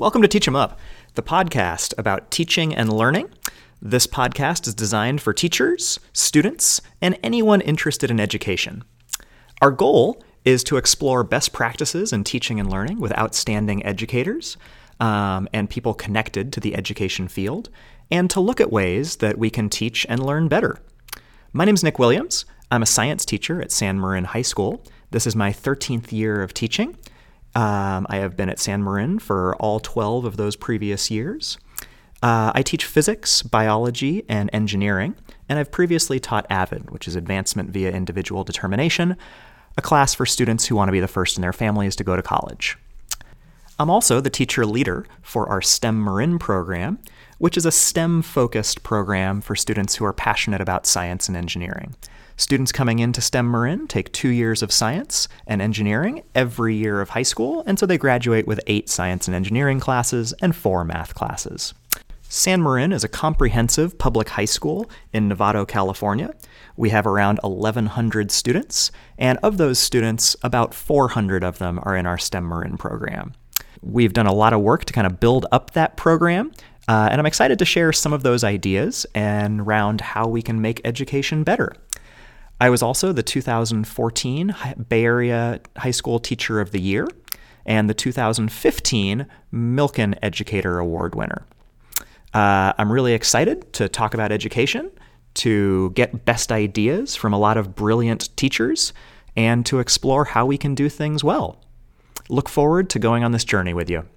Welcome to Teach 'em Up, the podcast about teaching and learning. This podcast is designed for teachers, students, and anyone interested in education. Our goal is to explore best practices in teaching and learning with outstanding educators um, and people connected to the education field, and to look at ways that we can teach and learn better. My name is Nick Williams. I'm a science teacher at San Marin High School. This is my 13th year of teaching. Um, I have been at San Marin for all 12 of those previous years. Uh, I teach physics, biology, and engineering, and I've previously taught AVID, which is Advancement via Individual Determination, a class for students who want to be the first in their families to go to college. I'm also the teacher leader for our STEM Marin program, which is a STEM focused program for students who are passionate about science and engineering. Students coming into STEM Marin take two years of science and engineering every year of high school, and so they graduate with eight science and engineering classes and four math classes. San Marin is a comprehensive public high school in Novato, California. We have around 1,100 students, and of those students, about 400 of them are in our STEM Marin program. We've done a lot of work to kind of build up that program, uh, and I'm excited to share some of those ideas and around how we can make education better. I was also the 2014 Bay Area High School Teacher of the Year and the 2015 Milken Educator Award winner. Uh, I'm really excited to talk about education, to get best ideas from a lot of brilliant teachers, and to explore how we can do things well. Look forward to going on this journey with you.